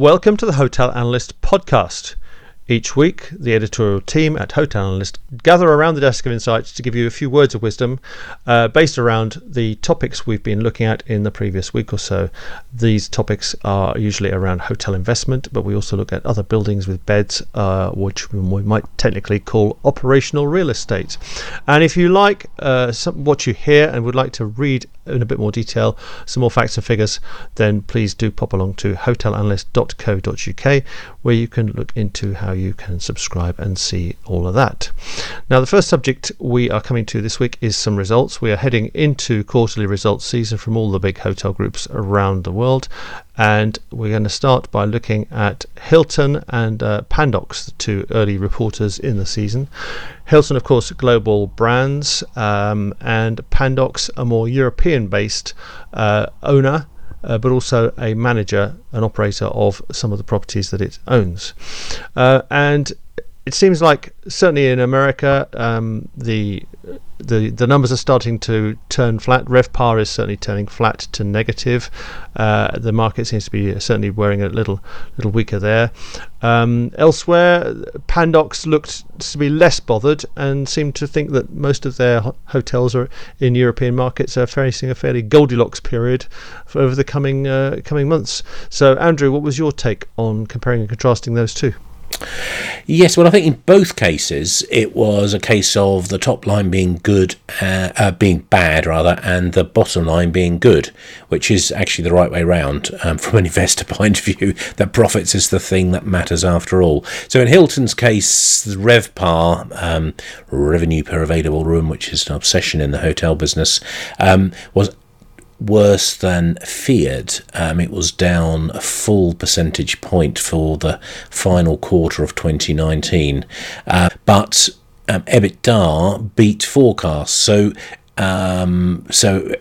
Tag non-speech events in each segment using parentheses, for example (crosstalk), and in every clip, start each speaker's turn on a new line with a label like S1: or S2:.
S1: Welcome to the Hotel Analyst podcast. Each week, the editorial team at Hotel Analyst gather around the desk of insights to give you a few words of wisdom uh, based around the topics we've been looking at in the previous week or so. These topics are usually around hotel investment, but we also look at other buildings with beds, uh, which we might technically call operational real estate. And if you like uh, some, what you hear and would like to read in a bit more detail some more facts and figures, then please do pop along to hotelanalyst.co.uk where you can look into how you can subscribe and see all of that. Now, the first subject we are coming to this week is some results. We are heading into quarterly results season from all the big hotel groups around the world, and we're going to start by looking at Hilton and uh, Pandox, the two early reporters in the season. Hilton, of course, global brands, um, and Pandox, a more European based uh, owner uh, but also a manager, an operator of some of the properties that it owns. Uh, and it seems like certainly in America, um, the the the numbers are starting to turn flat. RevPAR is certainly turning flat to negative. Uh, the market seems to be certainly wearing a little little weaker there. Um, elsewhere, Pandox looked to be less bothered and seemed to think that most of their hotels are in European markets are facing a fairly Goldilocks period over the coming uh, coming months. So, Andrew, what was your take on comparing and contrasting those two?
S2: Yes, well, I think in both cases it was a case of the top line being good, uh, uh, being bad rather, and the bottom line being good, which is actually the right way round um, (laughs) from an investor point of view. That profits is the thing that matters after all. So in Hilton's case, the RevPAR, um, revenue per available room, which is an obsession in the hotel business, um, was worse than feared. Um, it was down a full percentage point for the final quarter of 2019, uh, but um, EBITDA beat forecasts. So, um, so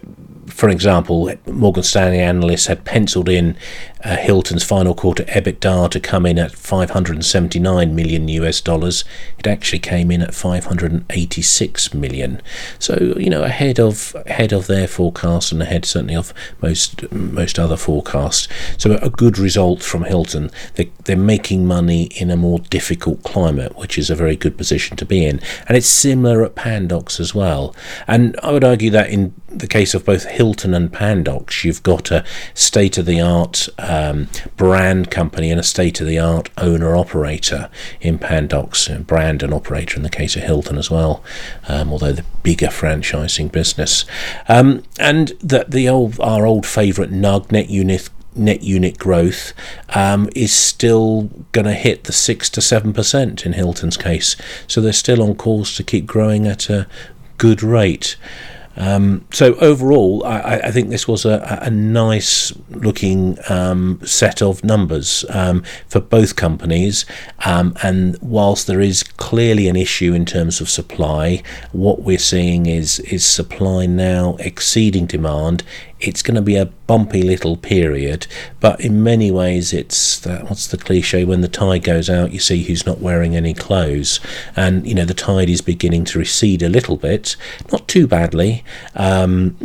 S2: for example, Morgan Stanley analysts had penciled in uh, Hilton's final quarter EBITDA to come in at 579 million US dollars. It actually came in at 586 million. So you know ahead of ahead of their forecast and ahead certainly of most most other forecasts. So a good result from Hilton. They, they're making money in a more difficult climate, which is a very good position to be in. And it's similar at Pandox as well. And I would argue that in the case of both Hilton and Pandox, you've got a state of the art um, brand company and a state of the art owner operator in Pandox, brand and operator in the case of Hilton as well, um, although the bigger franchising business. Um, and the, the old our old favourite NUG net unit net unit growth um, is still going to hit the six to seven percent in Hilton's case. So they're still on course to keep growing at a good rate. Um, so overall, I, I, think this was a, a nice looking um, set of numbers um, for both companies. Um, and whilst there is clearly an issue in terms of supply, what we're seeing is is supply now exceeding demand it's going to be a bumpy little period, but in many ways, it's that what's the cliche? When the tide goes out, you see who's not wearing any clothes, and you know the tide is beginning to recede a little bit, not too badly, um,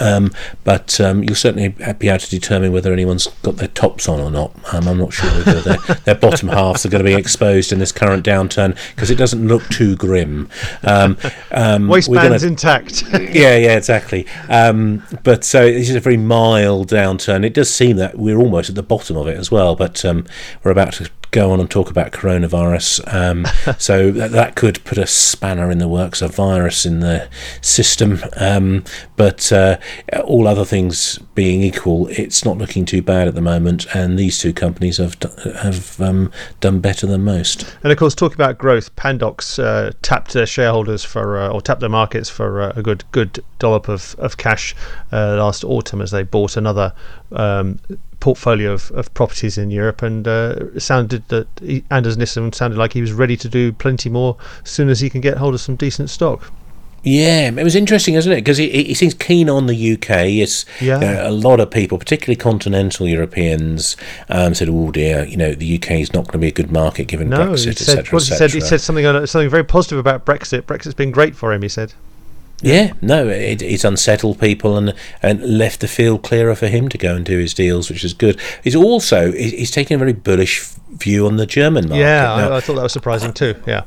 S2: um, but um, you'll certainly be able to determine whether anyone's got their tops on or not. Um, I'm not sure whether their, (laughs) their bottom halves are going to be exposed in this current downturn because it doesn't look too grim.
S1: Um, um, Waistbands gonna, intact. (laughs)
S2: yeah, yeah, exactly. but so this is a very mild downturn. It does seem that we're almost at the bottom of it as well, but um, we're about to go on and talk about coronavirus. Um, (laughs) so that, that, could put a spanner in the works, a virus in the system. Um, but uh, all other things being equal, it's not looking too bad at the moment. And these two companies have have um, done better than most.
S1: And of course, talking about growth, Pandox uh, tapped their shareholders for uh, or tapped their markets for uh, a good good dollop of of cash uh, last autumn as they bought another um, portfolio of, of properties in Europe, and uh, sounded that he, Anders Nissen sounded like he was ready to do plenty more as soon as he can get hold of some decent stock.
S2: Yeah, it was interesting, isn't it? Because he, he seems keen on the UK. It's yeah. a lot of people, particularly continental Europeans, um, said, "Oh dear, you know, the UK is not going to be a good market given no, Brexit, etc."
S1: He, he said he said something something very positive about Brexit. Brexit's been great for him. He said.
S2: Yeah, no, it, it's unsettled people and and left the field clearer for him to go and do his deals, which is good. He's also he's taking a very bullish view on the German market.
S1: Yeah,
S2: Now,
S1: I, I thought that was surprising too. Yeah,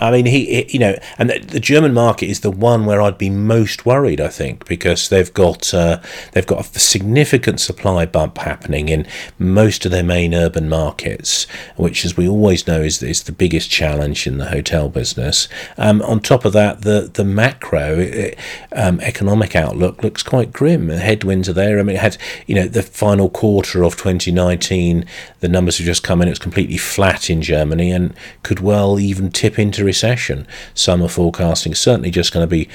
S2: I mean, he, he- you know, and the, the German market is the one where I'd be most worried. I think because they've got uh, they've got a significant supply bump happening in most of their main urban markets, which, as we always know, is is the biggest challenge in the hotel business. Um, on top of that, the the macro um, economic outlook looks quite grim. The headwinds are there. I mean, it had you know the final quarter of 2019, the numbers have just come in. It's completely flat in Germany and could well even tip into recession. Some are forecasting certainly just going to be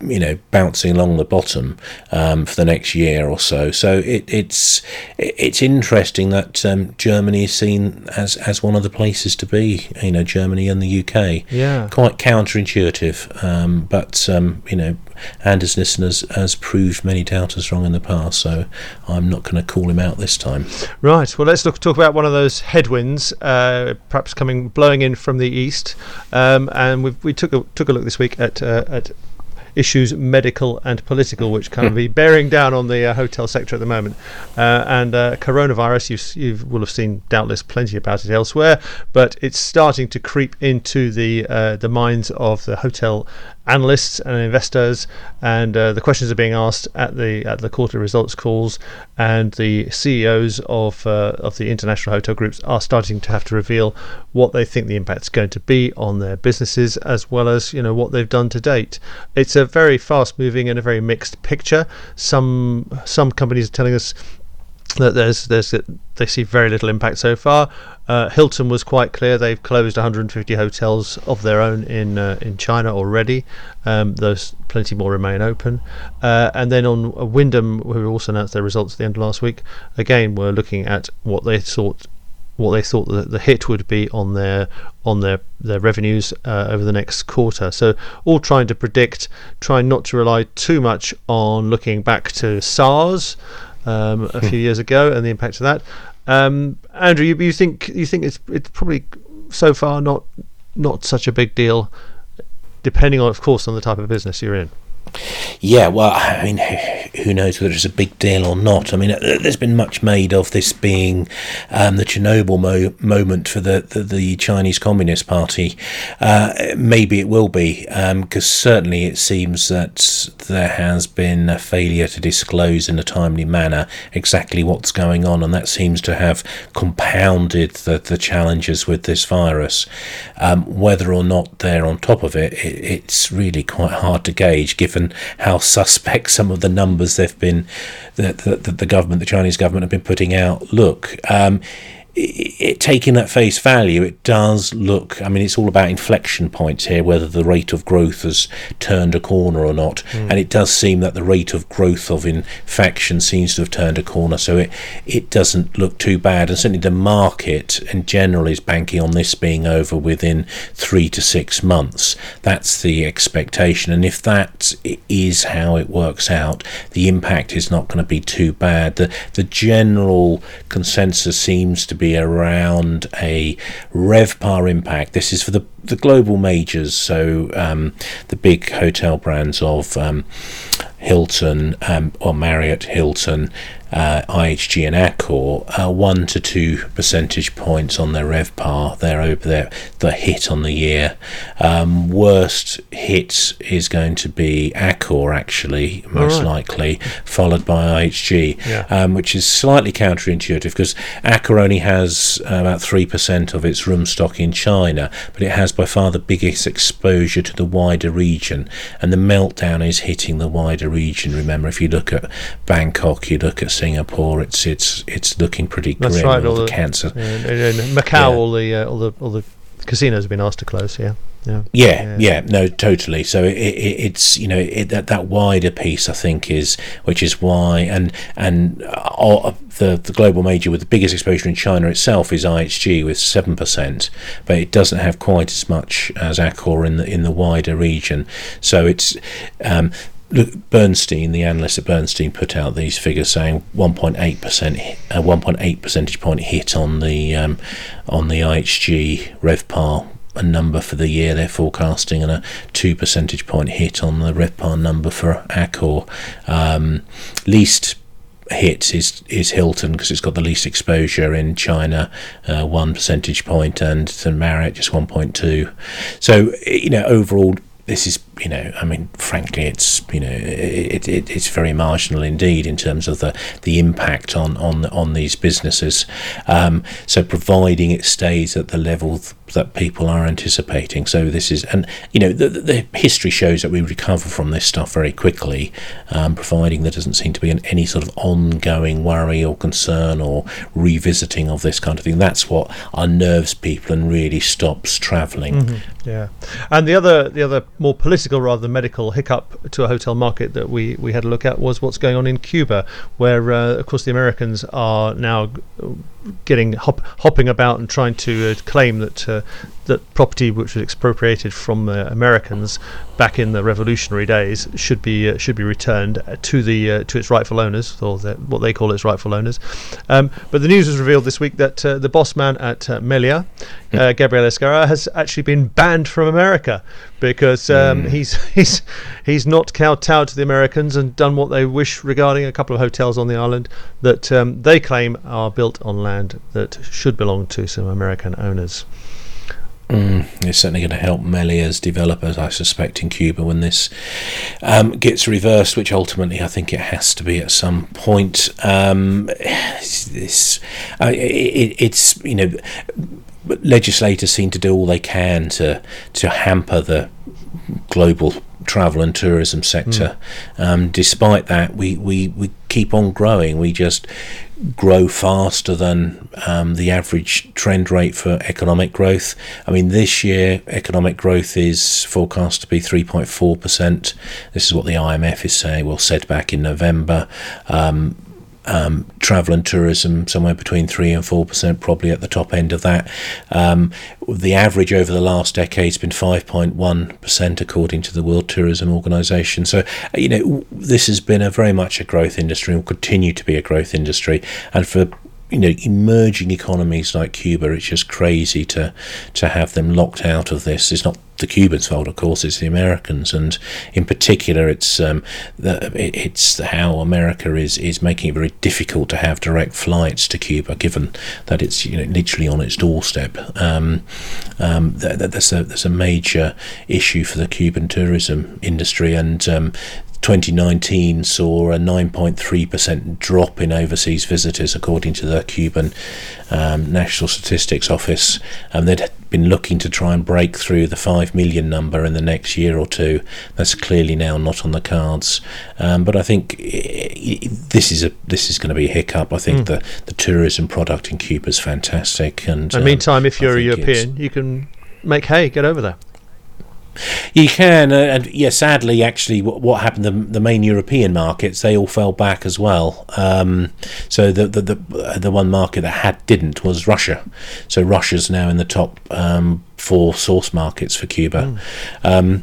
S2: you know bouncing along the bottom um, for the next year or so. So it, it's it's interesting that um, Germany is seen as as one of the places to be. You know, Germany and the UK.
S1: Yeah.
S2: quite counterintuitive, um, but um, you know, Anders Nissen has, has proved many doubters wrong in the past. So I'm not going to call him out this time.
S1: Right. Well, let's look talk about one of those headwinds, uh, perhaps coming blowing in from the east. Um, and we we took a took a look this week at uh, at issues medical and political, which kind of be (laughs) bearing down on the uh, hotel sector at the moment. Uh, and uh, coronavirus, you you will have seen doubtless plenty about it elsewhere, but it's starting to creep into the uh, the minds of the hotel analysts and investors, and uh, the questions are being asked at the at the quarterly results calls, and the CEOs of uh, of the international hotel groups are starting to have to reveal what they think the impact's going to be on their businesses, as well as you know what they've done to date. It's a very fast moving and a very mixed picture. Some some companies are telling us that there's there's they see very little impact so far. Uh, Hilton was quite clear; they've closed 150 hotels of their own in uh, in China already. Um, there's plenty more remain open. Uh, and then on Wyndham, who also announced their results at the end of last week, again we're looking at what they thought what they thought the, the hit would be on their on their their revenues uh, over the next quarter. So all trying to predict, trying not to rely too much on looking back to SARS um, a few years ago and the impact of that. Um, Andrew, you, you think you think it's it's probably so far not not such a big deal, depending on, of course, on the type of business you're in.
S2: Yeah, well, I mean, who knows whether it's a big deal or not? I mean, uh, there's been much made of this being um, the Chernobyl mo- moment for the, the, the Chinese Communist Party. Uh, maybe it will be, because certainly it seems that there has been a failure to disclose in a timely manner exactly what's going on, and that seems to have compounded the, the challenges with this virus. Um, whether or not they're on top of it, it, it's really quite hard to gauge given how suspect some of the numbers they've been that the government, the Chinese government, have been putting out look. Um, it, it, taking at face value, it does look. I mean, it's all about inflection points here, whether the rate of growth has turned a corner or not. Mm. And it does seem that the rate of growth of infection seems to have turned a corner. So it it doesn't look too bad. And certainly the market in general is banking on this being over within three to six months. That's the expectation. And if that is how it works out, the impact is not going to be too bad. The the general consensus seems to be be around a RevPAR impact. This is for the, the global majors, so um, the big hotel brands of um, Hilton um, or Marriott, Hilton, uh, IHG, and Accor, uh, one to two percentage points on their RevPAR. They're over there, the hit on the year. Um, worst hit is going to be Accor, actually, most
S1: right.
S2: likely, followed by IHG,
S1: Yeah.
S2: um, which is slightly counterintuitive because Accor only has about 3% of its room stock in China, but it has by far the biggest exposure to the wider region. And the meltdown is hitting the wider region. Remember, if you look at Bangkok, you look at Singapore, it's it's it's looking pretty
S1: That's
S2: grim.
S1: right,
S2: all
S1: all
S2: the
S1: the-
S2: cancer.
S1: And, and Macau,
S2: Yeah.
S1: all the uh, all the all the casinos have been asked to close. Yeah, yeah.
S2: Yeah, yeah, no, totally. So it, it, it's you know it, that that wider piece I think is which is why and and uh, all- the the global major with the biggest exposure in China itself is IHG with seven percent, but it doesn't have quite as much as Accor in the in the wider region. So it's. Um, Bernstein, the analyst at Bernstein, put out these figures saying 1.8 percent, uh, 1.8 percentage point hit on the um, on the IHG RevPAR a number for the year they're forecasting and a two percentage point hit on the RevPAR number for Accor. Um, least hit is is Hilton because it's got the least exposure in China, uh, one percentage point, and Marriott just one point two. So you know overall this is, you know, I mean, frankly, it's, you know, it, it, it's very marginal indeed in terms of the, the impact on on on these businesses. Um, so, providing it stays at the level that people are anticipating. So, this is, and you know, the, the history shows that we recover from this stuff very quickly, um, providing there doesn't seem to be an, any sort of ongoing worry or concern or revisiting of this kind of thing. That's what unnerves people and really stops traveling.
S1: Mm-hmm. Yeah, and the other the other more political rather than medical hiccup to a hotel market that we, we had a look at was what's going on in Cuba, where uh, of course the Americans are now getting hop, hopping about and trying to uh, claim that uh, that property which was expropriated from uh, Americans back in the revolutionary days should be uh, should be returned to the uh, to its rightful owners or the, what they call its rightful owners. Um, but the news was revealed this week that uh, the boss man at uh, Melia, uh, hmm. Gabriel Escarrer, has actually been banned from America because um, mm. he's (laughs) he's he's not kowtowed to the Americans and done what they wish regarding a couple of hotels on the island that um, they claim are built on land that should belong to some American owners.
S2: Mm, it's certainly going to help Melia's developers, I suspect, in Cuba when this um, gets reversed, which ultimately I think it has to be at some point. Um, this, uh, it, it's you know, legislators seem to do all they can to to hamper the global travel and tourism sector. Mm. Um, despite that, we, we, we keep on growing. We just grow faster than um, the average trend rate for economic growth. I mean, this year economic growth is forecast to be 3.4%. This is what the IMF is saying. Well, said back in November. Um, um, travel and tourism somewhere between three and four percent, probably at the top end of that. Um, the average over the last decade has been five point one percent, according to the World Tourism Organization. So, you know, this has been a very much a growth industry and will continue to be a growth industry. And for you know emerging economies like Cuba, it's just crazy to to have them locked out of this. It's not the Cubans' fault, of course. It's the Americans, and in particular, it's um, the, it's how America is is making it very difficult to have direct flights to Cuba, given that it's you know literally on its doorstep. Um, um, that, that, that's a that's a major issue for the Cuban tourism industry, and um, 2019 saw a 9.3% drop in overseas visitors, according to the Cuban um, National Statistics Office. And they'd been looking to try and break through the 5 million number in the next year or two. That's clearly now not on the cards. Um, but I think this is a this is going to be a hiccup. I think mm. the, the tourism product in Cuba is fantastic. And,
S1: and meantime, if you're a European, you can make hay, get over there.
S2: You can, uh, and yeah, sadly, actually, what, what happened? The, the main European markets they all fell back as well. Um, so the, the the the one market that had didn't was Russia. So Russia's now in the top um, four source markets for Cuba. Mm. Um,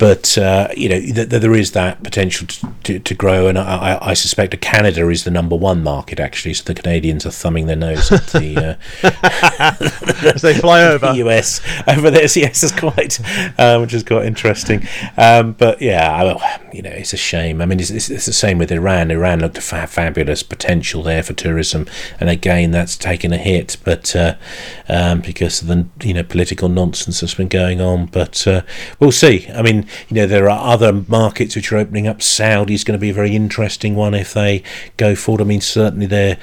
S2: but uh, you know th- th- there is that potential to, to, to grow, and I, I, suspect that Canada is the number one market actually. So the Canadians are thumbing their nose at the
S1: uh, (laughs) as they fly over (laughs)
S2: the US over there. Yes, it's quite um, which is quite interesting. Um, but yeah, you know, it's a shame. I mean, it's, it's, it's the same with Iran. Iran looked a fa- fabulous potential there for tourism, and again, that's taken a hit. But uh, um, because of the you know political nonsense that's been going on, but uh, we'll see. I mean you know, there are other markets which are opening up. Saudi is going to be a very interesting one if they go forward. I mean, certainly their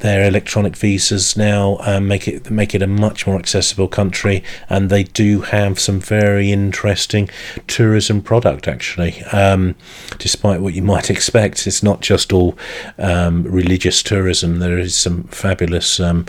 S2: their electronic visas now um, make it make it a much more accessible country, and they do have some very interesting tourism product. Actually, um, despite what you might (laughs) expect, it's not just all um, religious tourism. There is some fabulous um,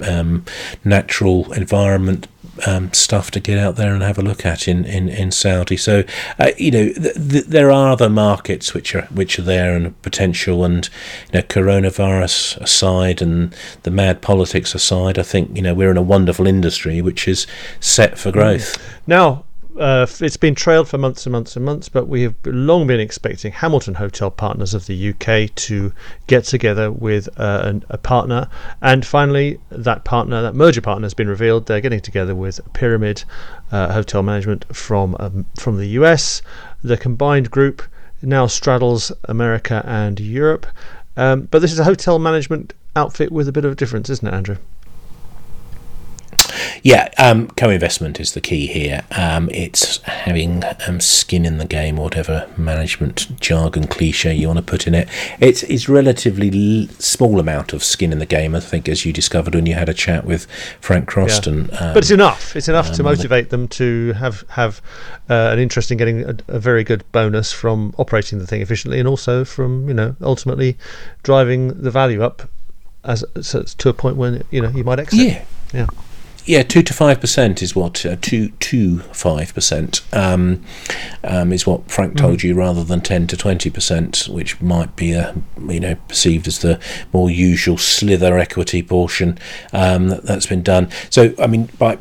S2: um, natural environment um, stuff to get out there and have a look at in in, in Saudi. So uh, you know th- th- there are other markets which are which are there and potential. And you know coronavirus aside and the mad politics aside, I think you know we're in a wonderful industry which is set for growth.
S1: Now uh, it's been trailed for months and months and months, but we have long been expecting Hamilton Hotel Partners of the UK to get together with uh, a partner, and finally, that partner, that merger partner, has been revealed. They're getting together with Pyramid uh, Hotel Management from um, from the US. The combined group now straddles America and Europe, um, but this is a hotel management outfit with a bit of a difference, isn't it, Andrew?
S2: Yeah, um, co-investment is the key here. Um, it's having um, skin in the game, whatever management jargon cliche you want to put in it. It's it's relatively l- small amount of skin in the game. I think, as you discovered when you had a chat with Frank Croston.
S1: Yeah. but it's enough. It's enough to motivate them to have have uh, an interest in getting a, a very good bonus from operating the thing efficiently, and also from you know ultimately driving the value up as so to a point when you know you might exit.
S2: Yeah.
S1: Yeah
S2: yeah, two to five percent is what uh, two to five percent um, um, is what Frank told mm. you, rather than ten to twenty percent, which might be a you know perceived as the more usual slither equity portion um, that, has been done. So I mean, by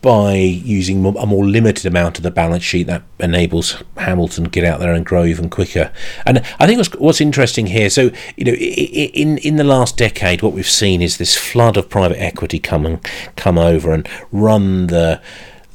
S2: by using a more limited amount of the balance sheet, that enables Hamilton to get out there and grow even quicker. And I think what's, what's interesting here, so you know, in in the last decade, what we've seen is this flood of private equity come and come over over and run the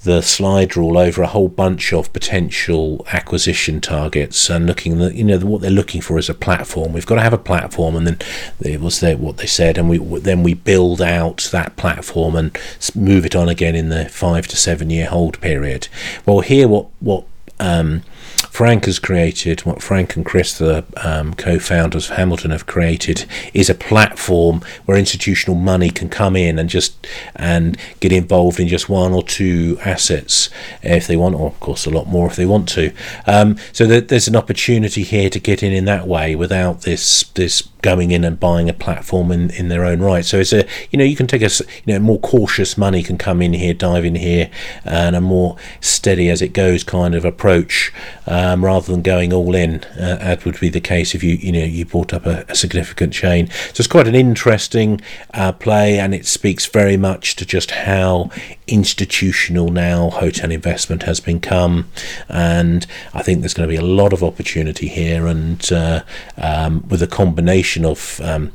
S2: the slide rule over a whole bunch of potential acquisition targets and looking that you know what they're looking for is a platform. We've got to have a platform. And then it was what they said. And we then we build out that platform and move it on again in the 5 to 7 year hold period. Well here what what um, Frank has created, what Frank and Chris, the um, co founders of Hamilton, have created, is a platform where institutional money can come in and just and get involved in just one or two assets if they want, or of course a lot more if they want to. Um, so there's an opportunity here to get in in that way without this this going in and buying a platform in, in their own right. So it's a you know you can take a you know more cautious money can come in here, dive in here, and a more steady as it goes kind of approach um, rather than going all in, uh, as would be the case if you you know you brought up a, a significant chain. So it's quite an interesting uh, play, and it speaks very much to just how institutional now hotel investment has become, and I think there's going to be a lot of opportunity here, and uh, um, with a combination of um,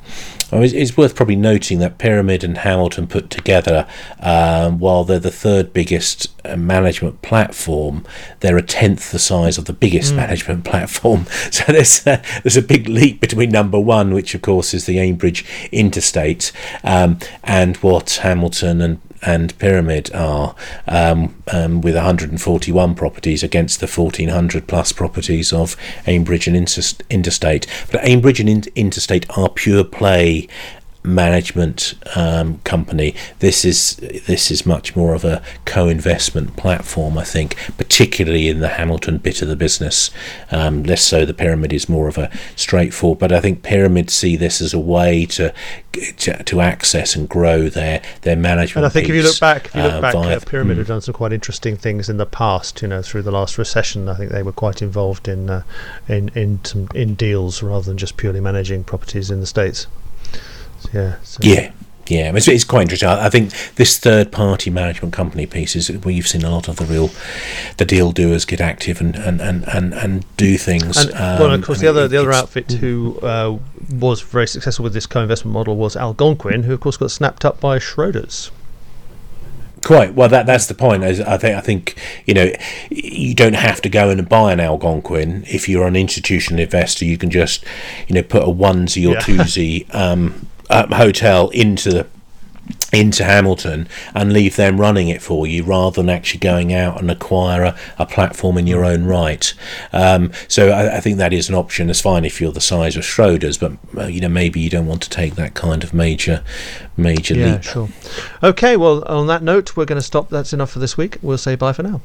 S2: it's worth probably noting that Pyramid and Hamilton put together, um, while they're the third biggest uh, management platform, they're a tenth the size of the biggest mm. management (laughs) platform. So there's a, there's a big leap between number one, which of course is the Aimbridge Interstate, um, and what Hamilton and and Pyramid are um, um, with 141 properties against the 1400 plus properties of Aimbridge and Interstate. But Aimbridge and Interstate are pure play management um, company. This is this is much more of a co-investment platform, I think, particularly in the Hamilton bit of the business. Um, less so, the Pyramid is more of a straightforward. But I think Pyramid see this as a way to to, to access and grow their their management.
S1: And I think piece, if you look back, if you look uh, back, via, uh, Pyramid mm. have done some quite interesting things in the past. You know, through the last recession, I think they were quite involved in uh, in in some in deals rather than just purely managing properties in the states. Yeah.
S2: So. Yeah. Yeah, it's, it's quite interesting. I, I think this third-party management company piece is where you've seen a lot of the real, the deal doers get active and and, and, and, and do things.
S1: And, um, well, of course, the other the other outfit who uh, was very successful with this co-investment model was Algonquin, who of course got snapped up by Schroders.
S2: Quite well. That that's the point. I think I think you know you don't have to go in and buy an Algonquin if you're an institutional investor. You can just you know put a onesie or yeah. twosie um, um, hotel into into Hamilton and leave them running it for you rather than actually going out and acquire a, a platform in your own right. Um, so I, I, think that is an option. It's fine if you're the size of Schroders, but uh, you know maybe you don't want to take that kind of major major
S1: yeah,
S2: leap.
S1: Sure. Okay. Well, on that note, we're going to stop. That's enough for this week. We'll say bye for now.